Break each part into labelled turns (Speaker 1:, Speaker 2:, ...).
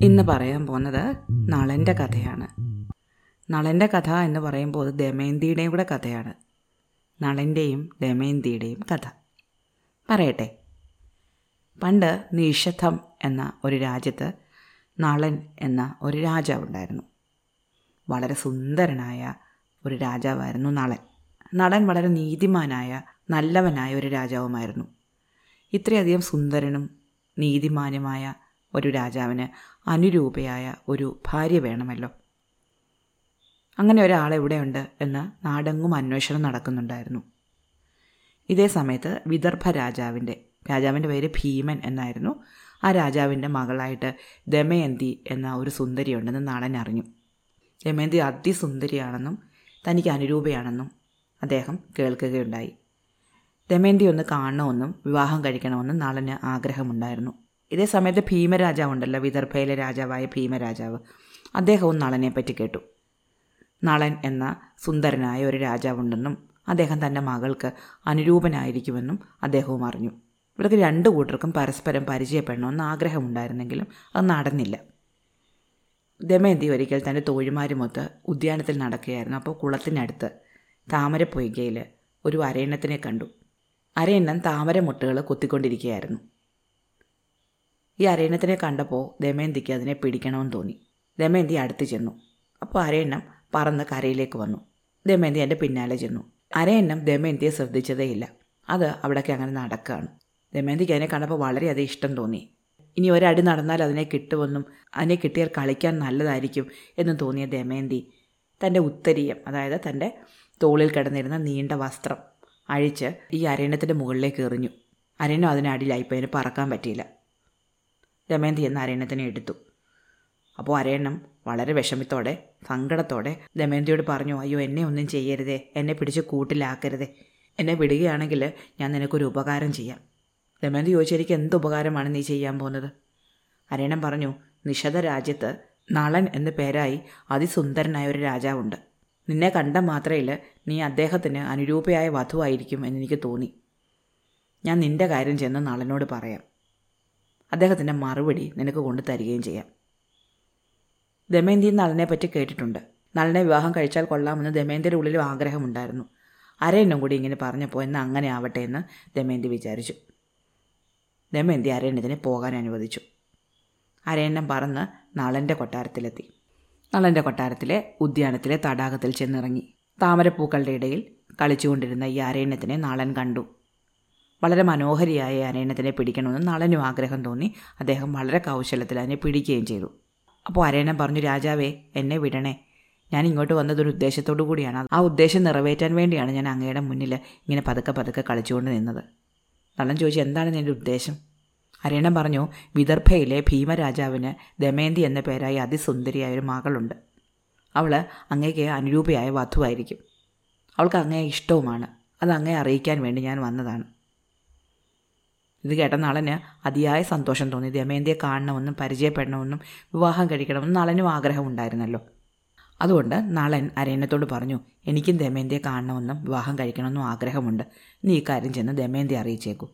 Speaker 1: ഇന്ന് പറയാൻ പോകുന്നത് നളന്റെ കഥയാണ്. നളന്റെ കഥ എന്ന് പറയുമ്പോൾ ദമയന്തിയുടെയും കൂടെ കഥയാണ്. നളന്റെയും ദമയന്തിയുടെയും കഥ. പറയട്ടെ. പണ്ട് നിഷധം എന്ന ഒരു രാജ്യത്ത് നളൻ എന്ന ഒരു രാജാവുണ്ടായിരുന്നു വളരെ സുന്ദരനായ ഒരു രാജാവായിരുന്നു നളൻ. നളൻ വളരെ നീതിമാനായ നല്ലവനായ ഒരു രാജാവുമായിരുന്നു. ഇത്രയധികം സുന്ദരനും നീതിമാനുമായ ഒരു രാജാവിന് അനുരൂപയായ ഒരു ഭാര്യ വേണമല്ലോ. അങ്ങനെ ഒരാൾ എവിടെയുണ്ട് എന്ന് നാടെങ്ങും അന്വേഷണം നടക്കുന്നുണ്ടായിരുന്നു. ഇതേ സമയത്ത് വിദർഭ രാജാവിന്റെ രാജാവിന്റെ പേര് ഭീമൻ എന്നായിരുന്നു. ആ രാജാവിന്റെ മകളായിട്ട് ദമയന്തി എന്ന ഒരു സുന്ദരിയുണ്ടെന്ന് നാടൻ അറിഞ്ഞു. ദമയന്തി അതിസുന്ദരിയാണെന്നും തനിക്ക് അനുരൂപയാണെന്നും അദ്ദേഹം കേൾക്കുകയുണ്ടായി. ദമയന്തി ഒന്ന് കാണണമെന്നും വിവാഹം കഴിക്കണമെന്നും നാളന് ആഗ്രഹമുണ്ടായിരുന്നു. ഇതേ സമയത്ത് ഭീമരാജാവുണ്ടല്ലോ വിദർഭയിലെ രാജാവായ ഭീമരാജാവ്. അദ്ദേഹവും നളനെ പറ്റി കേട്ടു. നളൻ എന്ന സുന്ദരനായ ഒരു രാജാവുണ്ടെന്നും അദ്ദേഹം തന്റെ മകൾക്ക് അനുരൂപനായിരിക്കുമെന്നും അദ്ദേഹവും അറിഞ്ഞു. ഇവർക്ക് രണ്ട് കൂട്ടർക്കും പരസ്പരം പരിചയപ്പെടണമെന്ന് ആഗ്രഹമുണ്ടായിരുന്നെങ്കിലും അത് നടന്നില്ല. ദമയന്തി ഒരിക്കൽ തന്റെ തോഴിമാരുമൊത്ത് ഉദ്യാനത്തിൽ നടക്കുകയായിരുന്നു. അപ്പോൾ കുളത്തിനടുത്ത് താമരപ്പൊയ്കയിൽ ഒരു അരയണ്ണത്തിനെ കണ്ടു. അരയണ്ണൻ താമരമുട്ടുകൾ കൊത്തിക്കൊണ്ടിരിക്കുകയായിരുന്നു. ഈ അരയണ്ണത്തിനെ കണ്ടപ്പോൾ ദമയന്തിക്ക് അതിനെ പിടിക്കണമെന്ന് തോന്നി. ദമയന്തി അടുത്ത് ചെന്നു. അപ്പോൾ അരയണ്ണം പറന്ന് കരയിലേക്ക് വന്നു. ദമയന്തി എന്റെ പിന്നാലെ ചെന്നു. അരയണ്ണം ദമയന്തിയെ ശ്രദ്ധിച്ചതേയില്ല അത് അവിടേക്ക് അങ്ങനെ നടക്കുകയാണ് ദമയന്തിക്ക് അതിനെ കണ്ടപ്പോൾ വളരെയധികം ഇഷ്ടം തോന്നി. ഇനി ഒരടി നടന്നാൽ അതിനെ കിട്ടുമെന്നും അതിനെ കിട്ടിയാൽ കളിക്കാൻ നല്ലതായിരിക്കും എന്നും തോന്നിയ ദമയന്തി തന്റെ ഉത്തരീയം അതായത് തന്റെ തോളിൽ കിടന്നിരുന്ന നീണ്ട വസ്ത്രം അഴിച്ച് ഈ അരയണത്തിന്റെ മുകളിലേക്ക് എറിഞ്ഞു. അരയണം അതിനടിയിലായിപ്പോൾ അതിന് പറക്കാൻ പറ്റിയില്ല. ദമയന്തി എന്ന അരയണത്തിനെ എടുത്തു. അപ്പോൾ അരയണ്ണം വളരെ വിഷമത്തോടെ സങ്കടത്തോടെ ദമയന്തിയോട് പറഞ്ഞു അയ്യോ എന്നെ ഒന്നും ചെയ്യരുതേ എന്നെ പിടിച്ച് കൂട്ടിലാക്കരുതേ. എന്നെ വിടുകയാണെങ്കിൽ ഞാൻ നിനക്കൊരു ഉപകാരം ചെയ്യാം. ദമയന്തി ചോദിച്ചു എനിക്ക് എന്ത് ഉപകാരമാണ് നീ ചെയ്യാൻ പോകുന്നത്? അരയണം പറഞ്ഞു നിഷധ രാജ്യത്ത് നളൻ എന്ന പേരായി അതിസുന്ദരനായ ഒരു രാജാവുണ്ട്. നിന്നെ കണ്ട മാത്രയിൽ നീ അദ്ദേഹത്തിന് അനുരൂപയായ വധുവായിരിക്കും എന്നെനിക്ക് തോന്നി. ഞാൻ നിന്റെ കാര്യം ചെന്ന് നളനോട് പറയാം. അദ്ദേഹത്തിന്റെ മറുപടി നിനക്ക് കൊണ്ടു തരികയും ചെയ്യാം. ദമയന്തി നളനെ പറ്റി കേട്ടിട്ടുണ്ട്. നളനെ വിവാഹം കഴിച്ചാൽ കൊള്ളാമെന്ന് ദമയന്തിയുടെ ഉള്ളിലും ആഗ്രഹമുണ്ടായിരുന്നു. അരയണ്ണം കൂടി ഇങ്ങനെ പറഞ്ഞപ്പോൾ എന്ന് അങ്ങനെ ആവട്ടെ എന്ന് ദമയന്തി വിചാരിച്ചു. ദമയന്തി അരയണ്ണത്തിനെ പോകാൻ അനുവദിച്ചു. അരയണ്ണം പറന്ന് നളന്റെ കൊട്ടാരത്തിലെത്തി. നളന്റെ കൊട്ടാരത്തിലെ ഉദ്യാനത്തിലെ തടാകത്തിൽ ചെന്നിറങ്ങി. താമരപ്പൂക്കളുടെ ഇടയിൽ കളിച്ചുകൊണ്ടിരുന്ന ഈ അരയണ്യത്തിനെ നളൻ കണ്ടു. വളരെ മനോഹരിയായ അരയണത്തിനെ പിടിക്കണമെന്ന് നളനും ആഗ്രഹം തോന്നി. അദ്ദേഹം വളരെ കൗശലത്തിൽ അതിനെ പിടിക്കുകയും ചെയ്തു. അപ്പോൾ അരയണം പറഞ്ഞു രാജാവേ എന്നെ വിടണേ. ഞാൻ ഇങ്ങോട്ട് വന്നതൊരു ഉദ്ദേശത്തോടു കൂടിയാണ്. ആ ഉദ്ദേശം നിറവേറ്റാൻ വേണ്ടിയാണ് ഞാൻ അങ്ങയുടെ മുന്നിൽ ഇങ്ങനെ പതുക്കെ പതുക്കെ കളിച്ചുകൊണ്ട് നിന്നത്. നളൻ ചോദിച്ചു എന്താണ് നിന്റെ ഉദ്ദേശം? അരയണം പറഞ്ഞു വിദർഭയിലെ ഭീമരാജാവിന് ദമയന്തി എന്ന പേരായി അതിസുന്ദരിയായ ഒരു മകളുണ്ട്. അവൾ അങ്ങേക്ക് അനുരൂപയായ വധുവായിരിക്കും. അവൾക്ക് അങ്ങേ ഇഷ്ടവുമാണ്. അത് അങ്ങേ അറിയിക്കാൻ വേണ്ടി ഞാൻ വന്നതാണ്. ഇത് കേട്ട നളന് അതിയായ സന്തോഷം തോന്നി. ദമയന്തിയെ കാണണമെന്നും പരിചയപ്പെടണമെന്നും വിവാഹം കഴിക്കണമെന്നും നളനും ആഗ്രഹം ഉണ്ടായിരുന്നല്ലോ. അതുകൊണ്ട് നളൻ അരയണ്യത്തോട് പറഞ്ഞു എനിക്കും ദമയന്തിയെ കാണണമെന്നും വിവാഹം കഴിക്കണമെന്നും ആഗ്രഹമുണ്ട്. നീ ഇക്കാര്യം കാര്യം ചെന്ന് ദമയന്തി അറിയിച്ചേക്കൂ.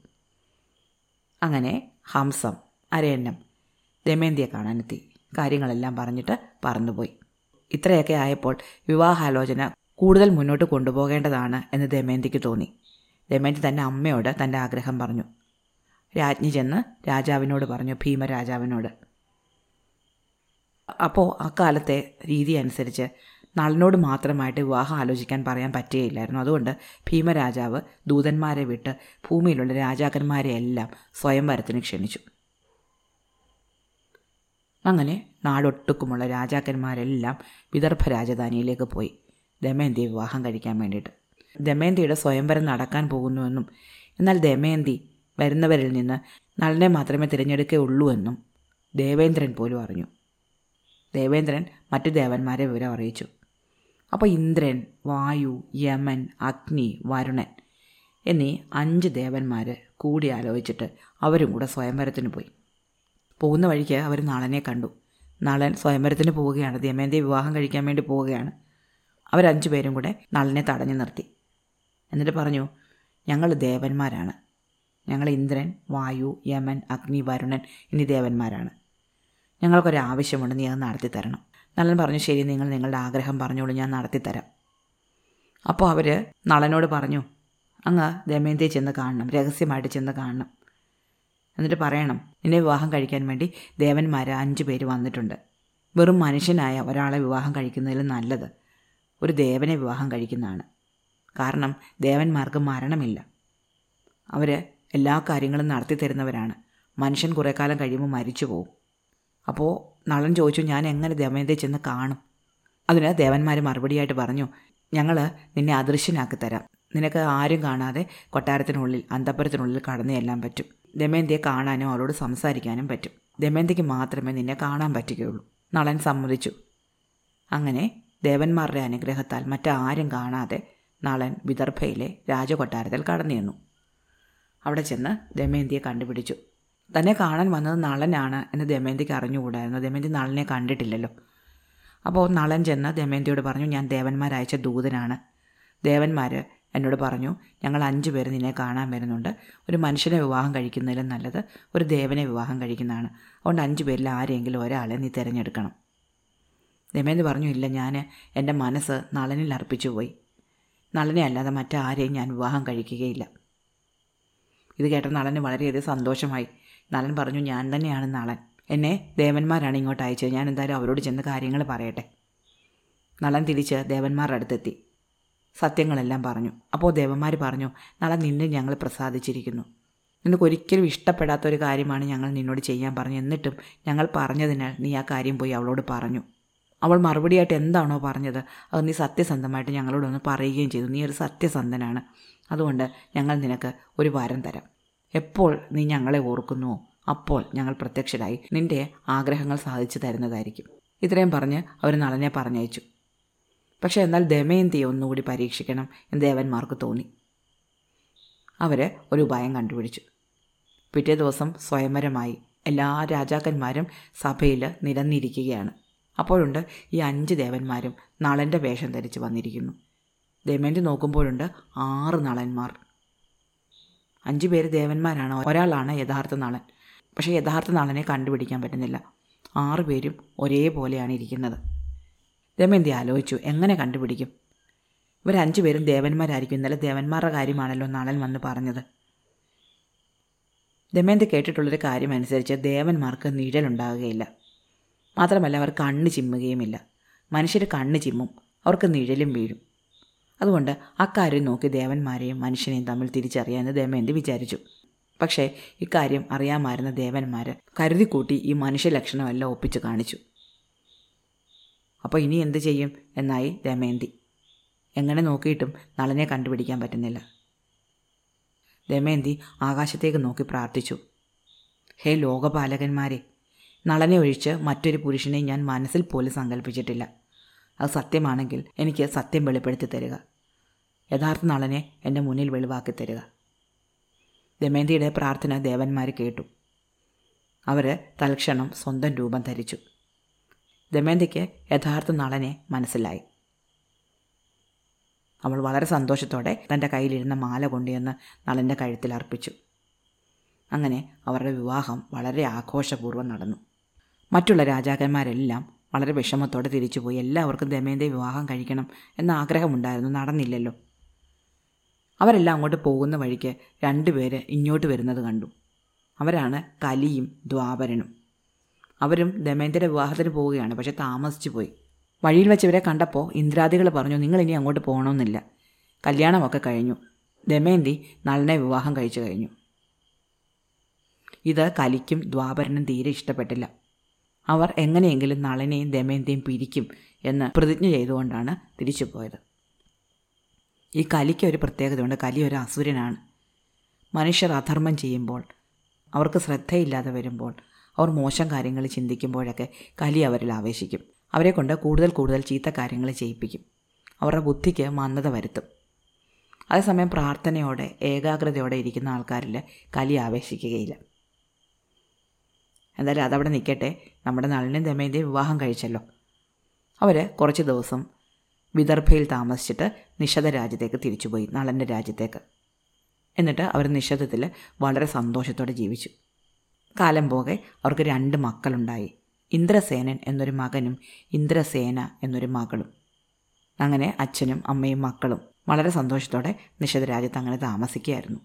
Speaker 1: അങ്ങനെ ഹംസം അരയന്നം ദമയന്തിയെ കാണാനെത്തി. കാര്യങ്ങളെല്ലാം പറഞ്ഞിട്ട് പറന്നുപോയി. ഇത്രയൊക്കെ ആയപ്പോൾ വിവാഹാലോചന കൂടുതൽ മുന്നോട്ട് കൊണ്ടുപോകേണ്ടതാണ് എന്ന് ദമയന്തിക്ക് തോന്നി. ദമയന്തി തന്റെ അമ്മയോട് തന്റെ ആഗ്രഹം പറഞ്ഞു. രാജ്ഞി ചെന്ന് രാജാവിനോട് പറഞ്ഞു ഭീമരാജാവിനോട്. അപ്പോൾ അക്കാലത്തെ രീതി അനുസരിച്ച് നളനോട് മാത്രമായിട്ട് വിവാഹം ആലോചിക്കാൻ പറയാൻ പറ്റുകയില്ലായിരുന്നു. അതുകൊണ്ട് ഭീമരാജാവ് ദൂതന്മാരെ വിട്ട് ഭൂമിയിലുള്ള രാജാക്കന്മാരെ എല്ലാം സ്വയംവരത്തിന് ക്ഷണിച്ചു. അങ്ങനെ നാടൊട്ടുക്കുമുള്ള രാജാക്കന്മാരെല്ലാം വിദർഭ രാജധാനിയിലേക്ക് പോയി ദമയന്തിയെ വിവാഹം കഴിക്കാൻ വേണ്ടിയിട്ട്. ദമയന്തിയുടെ സ്വയംവരം നടക്കാൻ പോകുന്നുവെന്നും എന്നാൽ ദമയന്തി വരുന്നവരിൽ നിന്ന് നളനെ മാത്രമേ തിരഞ്ഞെടുക്കുകയുള്ളൂ എന്നും ദേവേന്ദ്രൻ പോലും അറിഞ്ഞു. ദേവേന്ദ്രൻ മറ്റു ദേവന്മാരെ വിവരം അറിയിച്ചു. അപ്പോൾ ഇന്ദ്രൻ വായു യമൻ അഗ്നി വരുണൻ എന്നീ അഞ്ച് ദേവന്മാർ കൂടി ആലോചിച്ചിട്ട് അവരും കൂടെ സ്വയംവരത്തിന് പോയി. പോകുന്ന വഴിക്ക് അവർ നളനെ കണ്ടു. നളൻ സ്വയംവരത്തിന് പോവുകയാണ്. ദമയന്തിയെ വിവാഹം കഴിക്കാൻ വേണ്ടി പോവുകയാണ്. അവരഞ്ചു പേരും കൂടെ നളനെ തടഞ്ഞു നിർത്തി. എന്നിട്ട് പറഞ്ഞു ഞങ്ങൾ ദേവന്മാരാണ്. ഞങ്ങൾ ഇന്ദ്രൻ വായു യമൻ അഗ്നി വരുണൻ എന്നീ ദേവന്മാരാണ്. ഞങ്ങൾക്കൊരു ആവശ്യമുണ്ട് നീ അത് നടത്തി തരണം നളൻ പറഞ്ഞു ശരി നിങ്ങൾ നിങ്ങളുടെ ആഗ്രഹം പറഞ്ഞോളൂ ഞാൻ നടത്തി തരാം അപ്പോൾ അവർ നളനോട് പറഞ്ഞു അങ്ങ് ദമയന്തിയെ ചെന്ന് കാണണം രഹസ്യമായിട്ട് ചെന്ന് കാണണം. എന്നിട്ട് പറയണം നിന്നെ വിവാഹം കഴിക്കാൻ വേണ്ടി ദേവന്മാർ അഞ്ച് പേര് വന്നിട്ടുണ്ട്. വെറും മനുഷ്യനായ ഒരാളെ വിവാഹം കഴിക്കുന്നതിൽ നല്ലത് ഒരു ദേവനെ വിവാഹം കഴിക്കുന്നതാണ്. കാരണം ദേവന്മാർക്ക് മരണമില്ല. അവർ എല്ലാ കാര്യങ്ങളും നടത്തി തരുന്നവരാണ്. മനുഷ്യൻ കുറേ കാലം കഴിയുമ്പോൾ മരിച്ചു പോകും അപ്പോൾ നളൻ ചോദിച്ചു ഞാൻ എങ്ങനെ ദമയന്തിയെ ചെന്ന് കാണും? അതിന് ദേവന്മാർ മറുപടിയായിട്ട് പറഞ്ഞു ഞങ്ങൾ നിന്നെ അദൃശ്യനാക്കി തരാം. നിനക്ക് ആരും കാണാതെ കൊട്ടാരത്തിനുള്ളിൽ അന്തപ്പുരത്തിനുള്ളിൽ കടന്നു ചെല്ലാൻ പറ്റും. ദമയന്തിയെ കാണാനും അവളോട് സംസാരിക്കാനും പറ്റും. ദമയന്തിക്ക് മാത്രമേ നിന്നെ കാണാൻ പറ്റുകയുള്ളൂ. നളൻ സമ്മതിച്ചു. അങ്ങനെ ദേവന്മാരുടെ അനുഗ്രഹത്താൽ മറ്റാരും കാണാതെ നളൻ വിദർഭയിലെ രാജകൊട്ടാരത്തിൽ കടന്നു ചെന്നു. അവിടെ ചെന്ന് ദമയന്തിയെ കണ്ടുപിടിച്ചു. തന്നെ കാണാൻ വന്നത് നളനാണ് എന്ന് ദമയന്തിക്ക് അറിഞ്ഞുകൂടായിരുന്നു. ദമയന്തി നളനെ കണ്ടിട്ടില്ലല്ലോ. അപ്പോൾ നളൻ ചെന്ന് ദമയന്തിയോട് പറഞ്ഞു ഞാൻ ദേവന്മാരയച്ച ദൂതനാണ്. ദേവന്മാർ എന്നോട് പറഞ്ഞു ഞങ്ങൾ അഞ്ച് പേര് നിന്നെ കാണാൻ വരുന്നുണ്ട്. ഒരു മനുഷ്യനെ വിവാഹം കഴിക്കുന്നതിലും നല്ലത് ഒരു ദേവനെ വിവാഹം കഴിക്കുന്നതാണ്. അതുകൊണ്ട് അഞ്ച് പേരിൽ ആരെങ്കിലും ഒരാളെ നീ തിരഞ്ഞെടുക്കണം. ദമയന്തി പറഞ്ഞു ഇല്ല ഞാൻ എന്റെ മനസ്സ് നളനിൽ അർപ്പിച്ചു പോയി നളനെ അല്ലാതെ മറ്റാരെയും ഞാൻ വിവാഹം കഴിക്കുകയില്ല. ഇത് കേട്ട നളന് വളരെയധികം സന്തോഷമായി. നളൻ പറഞ്ഞു ഞാൻ തന്നെയാണ് നളൻ. എന്നെ ദേവന്മാരാണ് ഇങ്ങോട്ട് അയച്ചത്. ഞാൻ എന്തായാലും അവരോട് ചെന്ന് കാര്യങ്ങൾ പറയട്ടെ. നളൻ തിരിച്ച് ദേവന്മാരുടെ അടുത്തെത്തി. സത്യങ്ങളെല്ലാം പറഞ്ഞു. അപ്പോൾ ദേവന്മാർ പറഞ്ഞു നളൻ നിന്നെ ഞങ്ങൾ പ്രസാദിച്ചിരിക്കുന്നു. നിനക്കൊരിക്കലും ഇഷ്ടപ്പെടാത്ത ഒരു കാര്യമാണ് ഞങ്ങൾ നിന്നോട് ചെയ്യാൻ പറഞ്ഞു എന്നിട്ടും ഞങ്ങൾ പറഞ്ഞതിനാൽ നീ ആ കാര്യം പോയി അവളോട് പറഞ്ഞു. അവൾ മറുപടിയായിട്ട് എന്താണോ പറഞ്ഞത് അത് നീ സത്യസന്ധമായിട്ട് ഞങ്ങളോടൊന്ന് പറയുകയും ചെയ്തു. നീ ഒരു സത്യസന്ധനാണ്. അതുകൊണ്ട് ഞങ്ങൾ നിനക്ക് ഒരു വാരം തരാം. എപ്പോൾ നീ ഞങ്ങളെ ഓർക്കുന്നുവോ അപ്പോൾ ഞങ്ങൾ പ്രത്യക്ഷരായി നിന്റെ ആഗ്രഹങ്ങൾ സാധിച്ചു തരുന്നതായിരിക്കും. ഇത്രയും പറഞ്ഞ് അവർ നളനെ പറഞ്ഞയച്ചു. പക്ഷേ എന്നാൽ ദമയന്തിയെ ഒന്നുകൂടി പരീക്ഷിക്കണം എന്ന് ദേവന്മാർക്ക് തോന്നി. അവർ ഒരു ഉപായം കണ്ടുപിടിച്ചു. പിറ്റേ ദിവസം സ്വയംവരമായി എല്ലാ രാജാക്കന്മാരും സഭയിൽ നിരന്നിരിക്കുകയാണ്. അപ്പോഴുണ്ട് ഈ അഞ്ച് ദേവന്മാരും നളന്റെ വേഷം ധരിച്ച് വന്നിരിക്കുന്നു. ദമയന്തി നോക്കുമ്പോഴുണ്ട് ആറ് നളന്മാർ. അഞ്ചു പേര് ദേവന്മാരാണ് ഒരാളാണ് യഥാർത്ഥ നളൻ. പക്ഷേ യഥാർത്ഥ നളനെ കണ്ടുപിടിക്കാൻ പറ്റുന്നില്ല. ആറ് പേരും ഒരേപോലെയാണ് ഇരിക്കുന്നത്. ദമയന്തി ആലോചിച്ചു? എങ്ങനെ കണ്ടുപിടിക്കും? ഇവരഞ്ചു പേരും ദേവന്മാരായിരിക്കും. ഇന്നലെ ദേവന്മാരുടെ കാര്യമാണല്ലോ നളൻ വന്ന് പറഞ്ഞത്. ദമയന്തി കേട്ടിട്ടുള്ളൊരു കാര്യം അനുസരിച്ച് ദേവന്മാർക്ക് നിഴലുണ്ടാകുകയില്ല. മാത്രമല്ല അവർ കണ്ണ് ചിമ്മുകയുമില്ല. മനുഷ്യർ കണ്ണ് ചിമ്മും അവർക്ക് നിഴലും വീഴും. അതുകൊണ്ട് അക്കാര്യം നോക്കി ദേവന്മാരെയും മനുഷ്യനെയും തമ്മിൽ തിരിച്ചറിയാമെന്ന് ദമയന്തി വിചാരിച്ചു. പക്ഷേ ഇക്കാര്യം അറിയാമായിരുന്ന ദേവന്മാർ കരുതിക്കൂട്ടി ഈ മനുഷ്യലക്ഷണമെല്ലാം ഒപ്പിച്ച് കാണിച്ചു. അപ്പോൾ ഇനി എന്ത് ചെയ്യും? എന്നായി ദമയന്തി എങ്ങനെ നോക്കിയിട്ടും നളനെ കണ്ടുപിടിക്കാൻ പറ്റുന്നില്ല. ദമയന്തി ആകാശത്തേക്ക് നോക്കി പ്രാർത്ഥിച്ചു. ഹേ ലോകപാലകന്മാരെ നളനെ ഒഴിച്ച് മറ്റൊരു പുരുഷനെ ഞാൻ മനസ്സിൽ പോലും സങ്കല്പിച്ചിട്ടില്ല അത് സത്യമാണെങ്കിൽ എനിക്ക് സത്യം വെളിപ്പെടുത്തി തരിക. യഥാർത്ഥ നളനെ എന്റെ മുന്നിൽ വെളിവാക്കി തരിക. ദമയന്തിയുടെ പ്രാർത്ഥന ദേവന്മാർ കേട്ടു. അവർ തൽക്ഷണം സ്വന്തം രൂപം ധരിച്ചു. ദമയന്തിക്ക് യഥാർത്ഥ നളനെ മനസ്സിലായി. അവൾ വളരെ സന്തോഷത്തോടെ തന്റെ കയ്യിലിരുന്ന മാല കൊണ്ടുവന്ന് നളന്റെ കഴുത്തിൽ അർപ്പിച്ചു. അങ്ങനെ അവരുടെ വിവാഹം വളരെ ആഘോഷപൂർവം നടന്നു. മറ്റുള്ള രാജാക്കന്മാരെല്ലാം വളരെ വിഷമത്തോടെ തിരിച്ചുപോയി. എല്ലാവർക്കും ദമയന്തി വിവാഹം കഴിക്കണം എന്ന ആഗ്രഹമുണ്ടായിരുന്നു. നടന്നില്ലല്ലോ. അവരെല്ലാം അങ്ങോട്ട് പോകുന്ന വഴിക്ക് രണ്ടുപേര് ഇങ്ങോട്ട് വരുന്നത് കണ്ടു. അവരാണ് കലിയും ദ്വാപരനും. അവരും ദമയന്തിയുടെ വിവാഹത്തിന് പോവുകയാണ് പക്ഷെ താമസിച്ചു പോയി. വഴിയിൽ വെച്ച് ഇവരെ കണ്ടപ്പോൾ ഇന്ദ്രാദികൾ പറഞ്ഞു നിങ്ങൾ ഇനി അങ്ങോട്ട് പോകണമെന്നില്ല. കല്യാണമൊക്കെ കഴിഞ്ഞു. ദമയന്തി നളനെ വിവാഹം കഴിച്ചു കഴിഞ്ഞു. ഇത് കലിക്കും ദ്വാപരനും തീരെ ഇഷ്ടപ്പെട്ടില്ല. അവർ എങ്ങനെയെങ്കിലും നളനെയും ദമയന്തിയും പിരിക്കും എന്ന് പ്രതിജ്ഞ ചെയ്തുകൊണ്ടാണ് തിരിച്ചു പോയത് ഈ കലിക്ക് ഒരു പ്രത്യേകതയുണ്ട്. കലി ഒരു അസുരനാണ്. മനുഷ്യർ അധർമ്മം ചെയ്യുമ്പോൾ അവർക്ക് ശ്രദ്ധയില്ലാതെ വരുമ്പോൾ അവർ മോശം കാര്യങ്ങൾ ചിന്തിക്കുമ്പോഴൊക്കെ കലി അവരിൽ ആവേശിക്കും. അവരെ കൊണ്ട് കൂടുതൽ കൂടുതൽ ചീത്ത കാര്യങ്ങൾ ചെയ്യിപ്പിക്കും. അവരുടെ ബുദ്ധിക്ക് മന്ദത വരുത്തും. അതേസമയം പ്രാർത്ഥനയോടെ ഏകാഗ്രതയോടെ ഇരിക്കുന്ന ആൾക്കാരിൽ കലി ആവേശിക്കുകയില്ല. എന്തായാലും അതവിടെ നിൽക്കട്ടെ. നമ്മുടെ നളിനും ദമയന്റെയും വിവാഹം കഴിച്ചല്ലോ. അവർ കുറച്ച് ദിവസം വിദർഭയിൽ താമസിച്ചിട്ട് നിഷധ രാജ്യത്തേക്ക് തിരിച്ചുപോയി നളന്റെ രാജ്യത്തേക്ക്. എന്നിട്ട് അവർ നിഷധത്തിൽ വളരെ സന്തോഷത്തോടെ ജീവിച്ചു. കാലം പോകെ അവർക്ക് രണ്ട് മക്കളുണ്ടായി. ഇന്ദ്രസേനൻ എന്നൊരു മകനും ഇന്ദ്രസേന എന്നൊരു മകളും. അങ്ങനെ അച്ഛനും അമ്മയും മക്കളും വളരെ സന്തോഷത്തോടെ നിഷധ രാജ്യത്ത് അങ്ങനെ താമസിക്കുകയായിരുന്നു.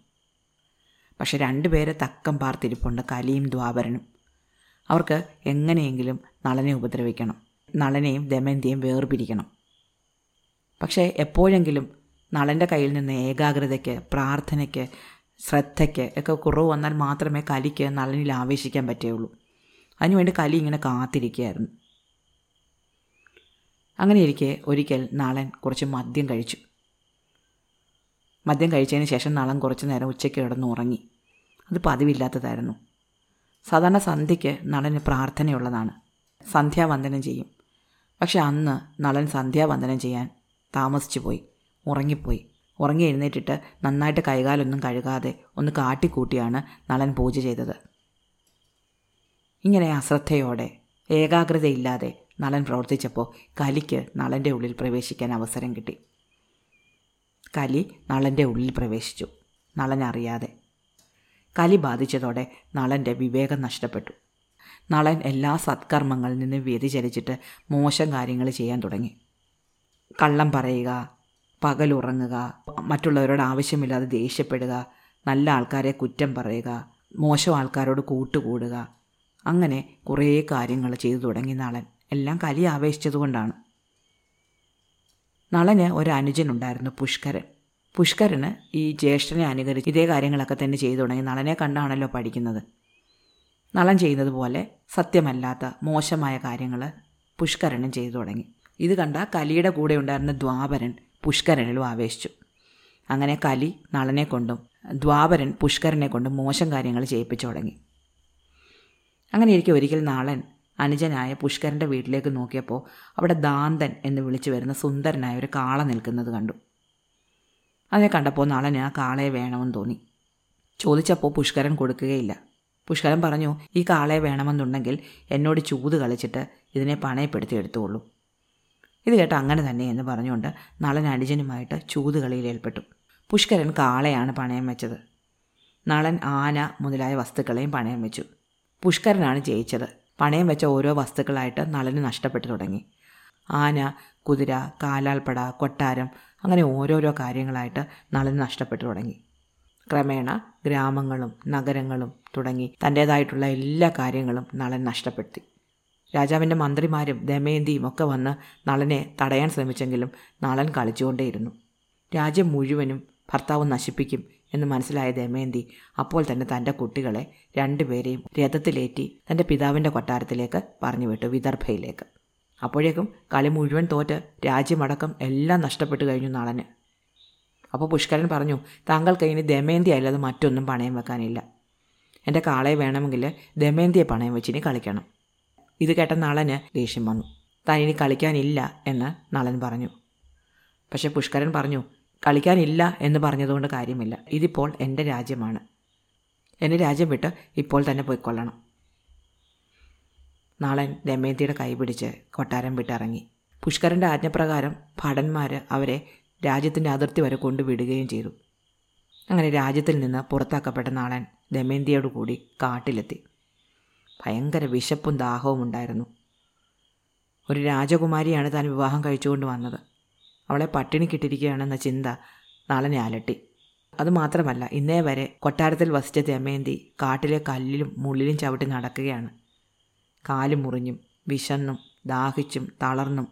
Speaker 1: പക്ഷെ രണ്ടുപേരെ തക്കം പാർത്തിരിപ്പുണ്ട് കലിയും ദ്വാപരനും. അവർക്ക് എങ്ങനെയെങ്കിലും നളനെ ഉപദ്രവിക്കണം. നളനെയും ദമയന്തിയും വേർപിരിക്കണം. പക്ഷേ എപ്പോഴെങ്കിലും നളന്റെ കയ്യിൽ നിന്ന് ഏകാഗ്രതയ്ക്ക് പ്രാർത്ഥനയ്ക്ക് ശ്രദ്ധയ്ക്ക് ഒക്കെ കുറവ് വന്നാൽ മാത്രമേ കലിക്ക് നളനിൽ ആവേശിക്കാൻ പറ്റുകയുള്ളൂ. അതിനുവേണ്ടി കലി ഇങ്ങനെ കാത്തിരിക്കുകയായിരുന്നു. അങ്ങനെ ഇരിക്കെ ഒരിക്കൽ നളൻ കുറച്ച് മദ്യം കഴിച്ചു. മദ്യം കഴിച്ചതിന് ശേഷം നളൻ കുറച്ച് നേരം ഉച്ചയ്ക്ക് കിടന്ന് ഉറങ്ങി അത് പതിവില്ലാത്തതായിരുന്നു. സാധാരണ സന്ധ്യയ്ക്ക് നളന് പ്രാർത്ഥനയുള്ളതാണ്. സന്ധ്യാവന്ദനം ചെയ്യും. പക്ഷെ അന്ന് നളൻ സന്ധ്യാവന്ദനം ചെയ്യാൻ താമസിച്ചു പോയി. ഉറങ്ങിപ്പോയി. ഉറങ്ങി എഴുന്നേറ്റിട്ട് നന്നായിട്ട് കൈകാലൊന്നും കഴുകാതെ ഒന്ന് കാട്ടിക്കൂട്ടിയാണ് നളൻ പൂജ ചെയ്തത്. ഇങ്ങനെ അശ്രദ്ധയോടെ ഏകാഗ്രതയില്ലാതെ നളൻ പ്രവർത്തിച്ചപ്പോൾ കലിക്ക് നളന്റെ ഉള്ളിൽ പ്രവേശിക്കാൻ അവസരം കിട്ടി. കലി നളന്റെ ഉള്ളിൽ പ്രവേശിച്ചു. നളൻ അറിയാതെ കലി ബാധിച്ചതോടെ നളന്റെ വിവേകം നഷ്ടപ്പെട്ടു. നളൻ എല്ലാ സത്കർമ്മങ്ങളിൽ നിന്ന് വ്യതിചലിച്ചിട്ട് മോശം കാര്യങ്ങൾ ചെയ്യാൻ തുടങ്ങി. കള്ളം പറയുക പകലുറങ്ങുക മറ്റുള്ളവരോട് ആവശ്യമില്ലാതെ ദേഷ്യപ്പെടുക നല്ല ആൾക്കാരെ കുറ്റം പറയുക മോശം ആൾക്കാരോട് കൂട്ടുകൂടുക അങ്ങനെ കുറേ കാര്യങ്ങൾ ചെയ്തു തുടങ്ങി നളൻ. എല്ലാം കലി ആവേശിച്ചതുകൊണ്ടാണ്. നളന് ഒരു അനുജനുണ്ടായിരുന്നു പുഷ്കരൻ. പുഷ്കരന് ഈ ജ്യേഷ്ഠനെ അനുകരിച്ച് ഇതേ കാര്യങ്ങളൊക്കെ തന്നെ ചെയ്തു തുടങ്ങി. നളനെ കണ്ടാണല്ലോ പഠിക്കുന്നത്. നളൻ ചെയ്യുന്നത് പോലെ സത്യമല്ലാത്ത മോശമായ കാര്യങ്ങൾ പുഷ്കരനും ചെയ്തു തുടങ്ങി. ഇത് കണ്ട കലിയുടെ കൂടെ ഉണ്ടായിരുന്ന ദ്വാപരൻ പുഷ്കരനിലും ആവേശിച്ചു. അങ്ങനെ കലി നളനെ കൊണ്ടും ദ്വാപരൻ പുഷ്കരനെ കൊണ്ടും മോശം കാര്യങ്ങൾ ചെയ്യിപ്പിച്ചു തുടങ്ങി. അങ്ങനെ ഇരിക്കെ ഒരിക്കൽ നാളൻ അനുജനായ പുഷ്കരന്റെ വീട്ടിലേക്ക് നോക്കിയപ്പോൾ അവിടെ ദാന്തൻ എന്ന് വിളിച്ചു വരുന്ന സുന്ദരനായ ഒരു കാള നിൽക്കുന്നത് കണ്ടു. അതിനെ കണ്ടപ്പോൾ നാളെ ഞാൻ കാളയെ വേണമെന്ന് തോന്നി. ചോദിച്ചപ്പോൾ പുഷ്കരൻ കൊടുക്കുകയില്ല. പുഷ്കരൻ പറഞ്ഞു ഈ കാളയെ വേണമെന്നുണ്ടെങ്കിൽ എന്നോട് ചൂത് കളിച്ചിട്ട് ഇതിനെ പണയപ്പെടുത്തി എടുത്തുകൊള്ളൂ ഇത് കേട്ട് അങ്ങനെ തന്നെ എന്ന് പറഞ്ഞുകൊണ്ട് നളൻ അനുജനുമായിട്ട് ചൂത് കളിയിൽ ഏർപ്പെട്ടു. പുഷ്കരൻ കാളയാണ് പണയം വെച്ചത്. നളൻ ആന മുതലായ വസ്തുക്കളെയും പണയം വെച്ചു. പുഷ്കരനാണ് ജയിച്ചത്. പണയം വെച്ച ഓരോ വസ്തുക്കളായിട്ട് നളന് നഷ്ടപ്പെട്ടു തുടങ്ങി. ആന കുതിര കാലാൽപ്പട കൊട്ടാരം അങ്ങനെ ഓരോരോ കാര്യങ്ങളായിട്ട് നളന് നഷ്ടപ്പെട്ടു തുടങ്ങി. ക്രമേണ ഗ്രാമങ്ങളും നഗരങ്ങളും തുടങ്ങി തന്റേതായിട്ടുള്ള എല്ലാ കാര്യങ്ങളും നളൻ നഷ്ടപ്പെടുത്തി. രാജാവിന്റെ മന്ത്രിമാരും ദമയന്തിയും ഒക്കെ വന്ന് നളനെ തടയാൻ ശ്രമിച്ചെങ്കിലും നളൻ കളിച്ചുകൊണ്ടേയിരുന്നു. രാജ്യം മുഴുവനും ഭർത്താവ് നശിപ്പിക്കും എന്ന് മനസ്സിലായ ദമയന്തി അപ്പോൾ തന്നെ തന്റെ കുട്ടികളെ രണ്ടുപേരെയും രഥത്തിലേറ്റി തന്റെ പിതാവിന്റെ കൊട്ടാരത്തിലേക്ക് പറഞ്ഞു വിട്ടു വിദർഭയിലേക്ക്. അപ്പോഴേക്കും കളി മുഴുവൻ തോറ്റ് രാജ്യമടക്കം എല്ലാം നഷ്ടപ്പെട്ടു കഴിഞ്ഞു നളന്. അപ്പോൾ പുഷ്കരൻ പറഞ്ഞു താങ്കൾക്ക് ഇനി ദമയന്തി അല്ലാതെ മറ്റൊന്നും പണയം വെക്കാനില്ല. എന്റെ കാളയെ വേണമെങ്കിൽ ദമയന്തിയെ പണയം വെച്ചിനി കളിക്കണം. ഇത് കേട്ട നളന് ദേഷ്യം വന്നു. താൻ ഇനി കളിക്കാനില്ല എന്ന് നളൻ പറഞ്ഞു. പക്ഷെ പുഷ്കരൻ പറഞ്ഞു കളിക്കാനില്ല എന്ന് പറഞ്ഞതുകൊണ്ട് കാര്യമില്ല. ഇതിപ്പോൾ എന്റെ രാജ്യമാണ്. എന്റെ രാജ്യം വിട്ട് ഇപ്പോൾ തന്നെ പോയിക്കൊള്ളണം. നാളൻ ദമയന്തിയുടെ കൈ പിടിച്ച് കൊട്ടാരം വിട്ടിറങ്ങി. പുഷ്കരന്റെ ആജ്ഞപ്രകാരം ഭടന്മാർ അവരെ രാജ്യത്തിന്റെ അതിർത്തി വരെ കൊണ്ടുവിടുകയും ചെയ്തു. അങ്ങനെ രാജ്യത്തിൽ നിന്ന് പുറത്താക്കപ്പെട്ട നാളൻ ദമയന്തിയോട് കൂടി കാട്ടിലെത്തി. ഭയങ്കര വിശപ്പും ദാഹവും ഉണ്ടായിരുന്നു. ഒരു രാജകുമാരിയാണ് താൻ വിവാഹം കഴിച്ചുകൊണ്ട് വന്നത്. അവളെ പട്ടിണിക്കിട്ടിരിക്കുകയാണെന്ന ചിന്ത നാളനെ അലട്ടി. അതുമാത്രമല്ല ഇന്നേ വരെ കൊട്ടാരത്തിൽ വസിച്ച ദമയന്തി കാട്ടിലെ കല്ലിലും മുള്ളിലും ചവിട്ടി നടക്കുകയാണ്. കാൽ മുറിഞ്ഞും വിശന്നും ദാഹിച്ചും തളർന്നും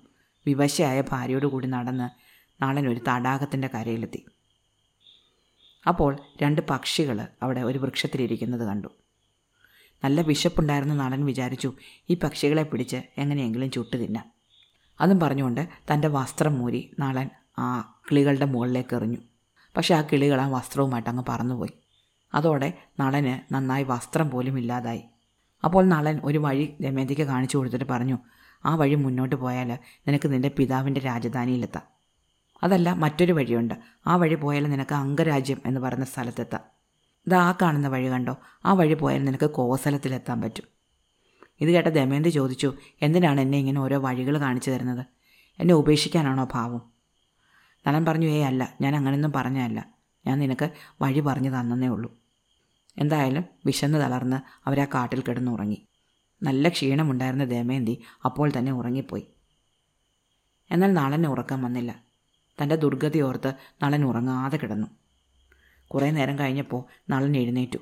Speaker 1: വിവശയായ ഭാര്യയോടുകൂടി നടന്ന് നാളൻ ഒരു തടാകത്തിന്റെ കരയിലെത്തി. അപ്പോൾ രണ്ട് പക്ഷികൾ അവിടെ ഒരു വൃക്ഷത്തിലിരിക്കുന്നത് കണ്ടു. നല്ല വിശപ്പുണ്ടായിരുന്ന നാളൻ വിചാരിച്ചു ഈ പക്ഷികളെ പിടിച്ച് എങ്ങനെയെങ്കിലും ചുട്ടു തിന്നാം. അതും പറഞ്ഞുകൊണ്ട് തന്റെ വസ്ത്രം മൂരി നാളൻ ആ കിളികളുടെ മുകളിലേക്ക് എറിഞ്ഞു പക്ഷേ ആ കിളികൾ ആ വസ്ത്രവുമായിട്ട് അങ്ങ് പറന്നുപോയി. അതോടെ നളന് നന്നായി വസ്ത്രം പോലും ഇല്ലാതായി. അപ്പോൾ നളൻ ഒരു വഴി ദമയന്തിക്ക് കാണിച്ചു കൊടുത്തിട്ട് പറഞ്ഞു ആ വഴി മുന്നോട്ട് പോയാൽ നിനക്ക് നിന്റെ പിതാവിന്റെ രാജധാനിയിലെത്താം. അതല്ല മറ്റൊരു വഴിയുണ്ട്. ആ വഴി പോയാൽ നിനക്ക് അംഗരാജ്യം എന്ന് പറയുന്ന സ്ഥലത്തെത്താം. ഇത് ആ കാണുന്ന വഴി കണ്ടോ? ആ വഴി പോയാൽ നിനക്ക് കോസലത്തിലെത്താൻ പറ്റും. ഇത് കേട്ട ദമയന്തി ചോദിച്ചു എന്തിനാണ് എന്നെ ഇങ്ങനെ ഓരോ വഴികൾ കാണിച്ചു തരുന്നത്? എന്നെ ഉപേക്ഷിക്കാനാണോ ഭാവം? നളൻ പറഞ്ഞു ഏ അല്ല. ഞാൻ അങ്ങനെയൊന്നും പറഞ്ഞല്ല ഞാൻ നിനക്ക് വഴി പറഞ്ഞു തന്നേ ഉള്ളൂ. എന്തായാലും വിശന്ന് തളർന്ന് അവരാ കാട്ടിൽ കിടന്നുറങ്ങി. നല്ല ക്ഷീണമുണ്ടായിരുന്ന ദേമേന്തി അപ്പോൾ തന്നെ ഉറങ്ങിപ്പോയി. എന്നാൽ നളന് ഉറക്കം വന്നില്ല. തന്റെ ദുർഗതി ഓർത്ത് നളൻ ഉറങ്ങാതെ കിടന്നു. കുറേ നേരം കഴിഞ്ഞപ്പോൾ നളൻ എഴുന്നേറ്റു.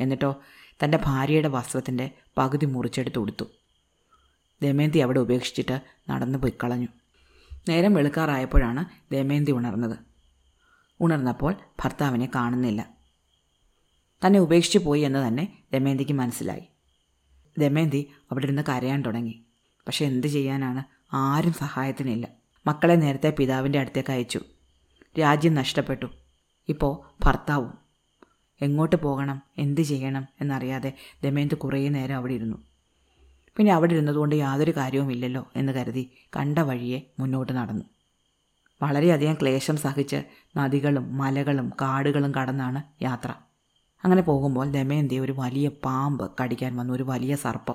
Speaker 1: എന്നിട്ടോ തന്റെ ഭാര്യയുടെ വസ്ത്രത്തിന്റെ പകുതി മുറിച്ചെടുത്ത് കൊടുത്തു ദമയന്തി അവിടെ ഉപേക്ഷിച്ചിട്ട് നടന്നു പോയി കളഞ്ഞു. നേരം വെളുക്കാറായപ്പോഴാണ് ദമയന്തി ഉണർന്നത്. ഉണർന്നപ്പോൾ ഭർത്താവിനെ കാണുന്നില്ല. തന്നെ ഉപേക്ഷിച്ചു പോയി എന്ന് തന്നെ ദമയന്തിക്ക് മനസ്സിലായി. ദമയന്തി അവിടെ ഇരുന്ന് കരയാൻ തുടങ്ങി. പക്ഷെ എന്ത് ചെയ്യാനാണ്? ആരും സഹായത്തിനില്ല. മക്കളെ നേരത്തെ പിതാവിന്റെ അടുത്തേക്ക് അയച്ചു. രാജ്യം നഷ്ടപ്പെട്ടു. ഇപ്പോൾ ഭർത്താവും. എങ്ങോട്ട് പോകണം? എന്ത് ചെയ്യണം? എന്നറിയാതെ ദമയന്തി കുറേ നേരം അവിടെ ഇരുന്നു പിന്നെ അവിടെ ഇരുന്നതുകൊണ്ട് യാതൊരു കാര്യവും ഇല്ലല്ലോ എന്ന് കരുതി കണ്ട വഴിയെ മുന്നോട്ട് നടന്നു. വളരെയധികം ക്ലേശം സഹിച്ച് നദികളും മലകളും കാടുകളും കടന്നാണ് യാത്ര. അങ്ങനെ പോകുമ്പോൾ ദമയന്തിയെ ഒരു വലിയ പാമ്പ് കടിക്കാൻ വന്നു ഒരു വലിയ സർപ്പം.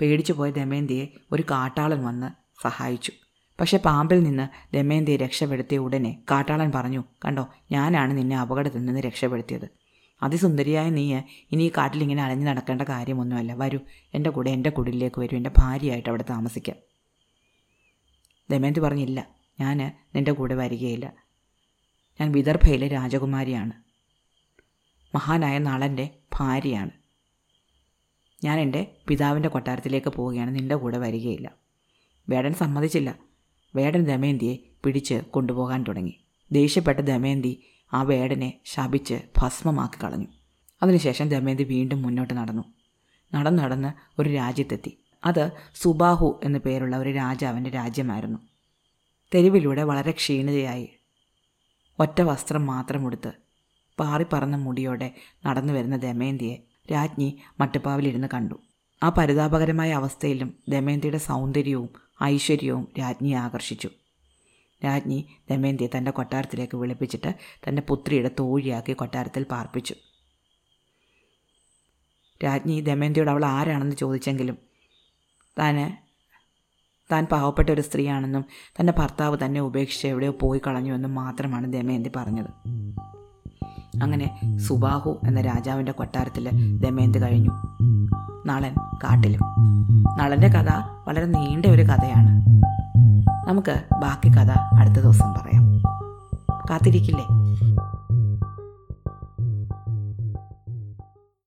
Speaker 1: പേടിച്ചു പോയ ദമയന്തിയെ ഒരു കാട്ടാളൻ വന്ന് സഹായിച്ചു. പക്ഷേ പാമ്പിൽ നിന്ന് ദമയന്തിയെ രക്ഷപ്പെടുത്തിയ ഉടനെ കാട്ടാളൻ പറഞ്ഞു കണ്ടോ ഞാനാണ് നിന്നെ അപകടത്തിൽ നിന്ന് രക്ഷപ്പെടുത്തിയത്. അതിസുന്ദരിയായ നീ ഇനി ഈ കാട്ടിൽ ഇങ്ങനെ അലഞ്ഞു നടക്കേണ്ട കാര്യമൊന്നുമല്ല. വരൂ എന്റെ കൂടെ എന്റെ കുടിലേക്ക് വരൂ എന്റെ ഭാര്യയായിട്ട് അവിടെ താമസിക്കാം. ദമയന്തി പറഞ്ഞില്ല ഞാൻ നിന്റെ കൂടെ വരികയില്ല. ഞാൻ വിദർഭയിലെ രാജകുമാരിയാണ്. മഹാനായ നളന്റെ ഭാര്യയാണ്. ഞാൻ എന്റെ പിതാവിന്റെ കൊട്ടാരത്തിലേക്ക് പോവുകയാണ്. നിന്റെ കൂടെ വരികയില്ല. വേടൻ സമ്മതിച്ചില്ല. വേടൻ ദമയന്തിയെ പിടിച്ച് കൊണ്ടുപോകാൻ തുടങ്ങി. ദേഷ്യപ്പെട്ട ദമയന്തി ആ വേടനെ ശപിച്ച് ഭസ്മമാക്കി കളഞ്ഞു. അതിനുശേഷം ദമയന്തി വീണ്ടും മുന്നോട്ട് നടന്നു. നടന്നു നടന്ന് ഒരു രാജ്യത്തെത്തി. അത് സുബാഹു എന്നു പേരുള്ള ഒരു രാജാവിന്റെ രാജ്യമായിരുന്നു. തെരുവിലൂടെ വളരെ ക്ഷീണിതയായി. ഒറ്റ വസ്ത്രം മാത്രം ഉടുത്ത് പാറിപ്പറന്ന മുടിയോടെ നടന്നു വരുന്ന ദമയന്തിയെ രാജ്ഞി മട്ടുപ്പാവിലിരുന്ന് കണ്ടു. ആ പരിതാപകരമായ അവസ്ഥയിലും ദമയന്തിയുടെ സൗന്ദര്യവും ഐശ്വര്യവും രാജ്ഞിയെ ആകർഷിച്ചു. രാജ്ഞി ദമയന്തിയെ തന്റെ കൊട്ടാരത്തിലേക്ക് വിളിപ്പിച്ചിട്ട് തന്റെ പുത്രിയുടെ തോഴിയാക്കി കൊട്ടാരത്തിൽ പാർപ്പിച്ചു. രാജ്ഞി ദമയന്തിയോട് അവൾ ആരാണെന്ന് ചോദിച്ചെങ്കിലും താന് താൻ പാവപ്പെട്ട ഒരു സ്ത്രീയാണെന്നും തന്റെ ഭർത്താവ് തന്നെ ഉപേക്ഷിച്ച് എവിടെയോ പോയി കളഞ്ഞുവെന്നും മാത്രമാണ് ദമയന്തി പറഞ്ഞത്. അങ്ങനെ സുബാഹു എന്ന രാജാവിന്റെ കൊട്ടാരത്തിൽ ദമയന്തി കഴിഞ്ഞു. നളൻ കാട്ടിലും. നളന്റെ കഥ വളരെ നീണ്ട ഒരു കഥയാണ്. നമുക്ക് ബാക്കി കഥ അടുത്ത ദിവസം പറയാം. കാത്തിരിക്കില്ലേ?